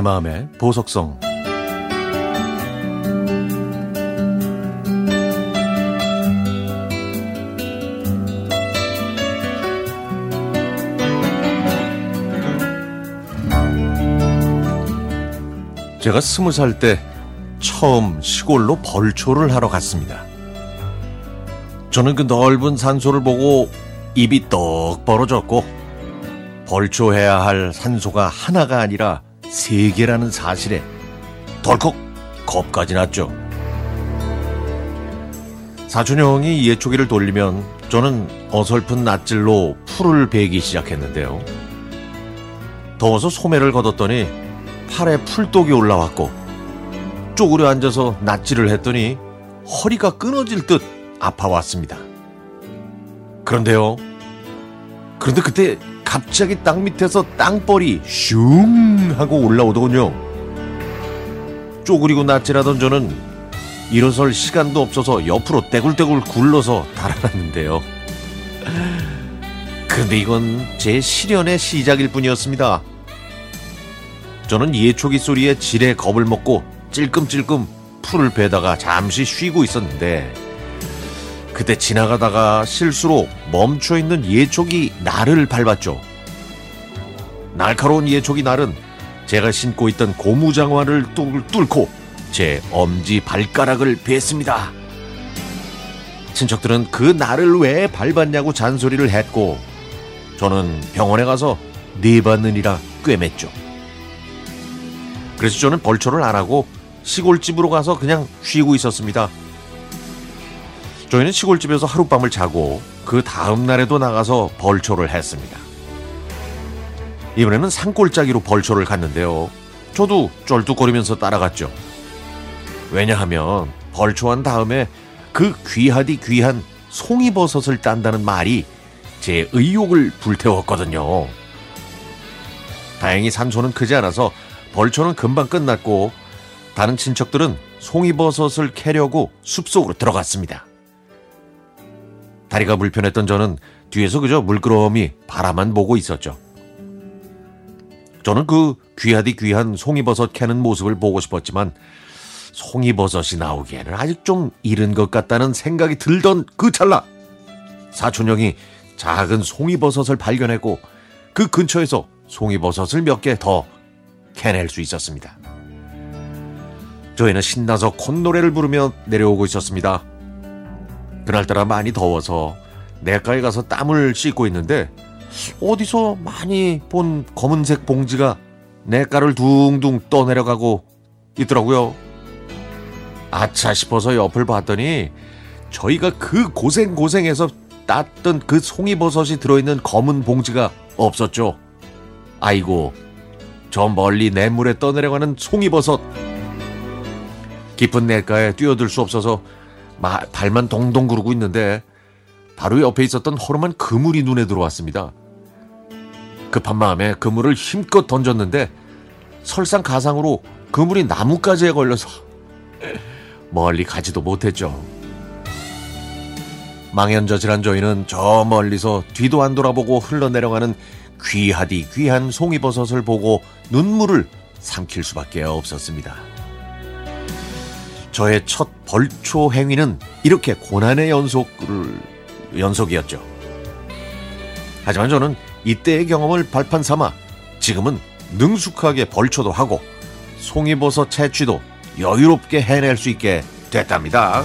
내 마음의 보석성 제가 스무 살 때 처음 시골로 벌초를 하러 갔습니다. 저는 그 넓은 산소를 보고 입이 떡 벌어졌고 벌초해야 할 산소가 하나가 아니라 세 개라는 사실에 덜컥 겁까지 났죠. 사촌 형이 예초기를 돌리면 저는 어설픈 낯질로 풀을 베기 시작했는데요. 더워서 소매를 걷었더니 팔에 풀독이 올라왔고 쪼그려 앉아서 낯질을 했더니 허리가 끊어질 듯 아파왔습니다. 그런데요. 그런데 그때 갑자기 땅 밑에서 땅벌이 슝 하고 올라오더군요. 쪼그리고 낯질하던 저는 일어설 시간도 없어서 옆으로 떼굴떼굴 굴러서 달아났는데요. 그런데 이건 제 시련의 시작일 뿐이었습니다. 저는 예초기 소리에 지레 겁을 먹고 찔끔찔끔 풀을 베다가 잠시 쉬고 있었는데 그때 지나가다가 실수로 멈춰 있는 예초기 날을 밟았죠. 날카로운 예초기 날은 제가 신고 있던 고무장화를 뚫고 제 엄지 발가락을 베었습니다. 친척들은 그 날을 왜 밟았냐고 잔소리를 했고 저는 병원에 가서 네 받느니라 꿰맸죠. 그래서 저는 벌초를 안 하고 시골집으로 가서 그냥 쉬고 있었습니다. 저희는 시골집에서 하룻밤을 자고 그 다음 날에도 나가서 벌초를 했습니다. 이번에는 산골짜기로 벌초를 갔는데요. 저도 쩔뚝거리면서 따라갔죠. 왜냐하면 벌초한 다음에 그 귀하디 귀한 송이버섯을 딴다는 말이 제 의욕을 불태웠거든요. 다행히 산소는 크지 않아서 벌초는 금방 끝났고 다른 친척들은 송이버섯을 캐려고 숲속으로 들어갔습니다. 다리가 불편했던 저는 뒤에서 그저 물끄러미 바라만 보고 있었죠. 저는 그 귀하디 귀한 송이버섯 캐는 모습을 보고 싶었지만 송이버섯이 나오기에는 아직 좀 이른 것 같다는 생각이 들던 그 찰나 사촌 형이 작은 송이버섯을 발견했고 그 근처에서 송이버섯을 몇 개 더 캐낼 수 있었습니다. 저희는 신나서 콧노래를 부르며 내려오고 있었습니다. 그날따라 많이 더워서 내가에 가서 땀을 씻고 있는데 어디서 많이 본 검은색 봉지가 내가를 둥둥 떠내려가고 있더라고요. 아차 싶어서 옆을 봤더니 저희가 그 고생고생해서 땄던 그 송이버섯이 들어있는 검은 봉지가 없었죠. 아이고, 저 멀리 냇물에 떠내려가는 송이버섯. 깊은 냇가에 뛰어들 수 없어서 마, 발만 동동 구르고 있는데 바로 옆에 있었던 허름한 그물이 눈에 들어왔습니다. 급한 마음에 그물을 힘껏 던졌는데 설상가상으로 그물이 나뭇가지에 걸려서 멀리 가지도 못했죠. 망연자실한 저희는 저 멀리서 뒤도 안 돌아보고 흘러내려가는 귀하디 귀한 송이버섯을 보고 눈물을 삼킬 수밖에 없었습니다. 저의 첫 벌초 행위는 이렇게 고난의 연속을 연속이었죠. 하지만 저는 이때의 경험을 발판 삼아 지금은 능숙하게 벌초도 하고 송이버섯 채취도 여유롭게 해낼 수 있게 됐답니다.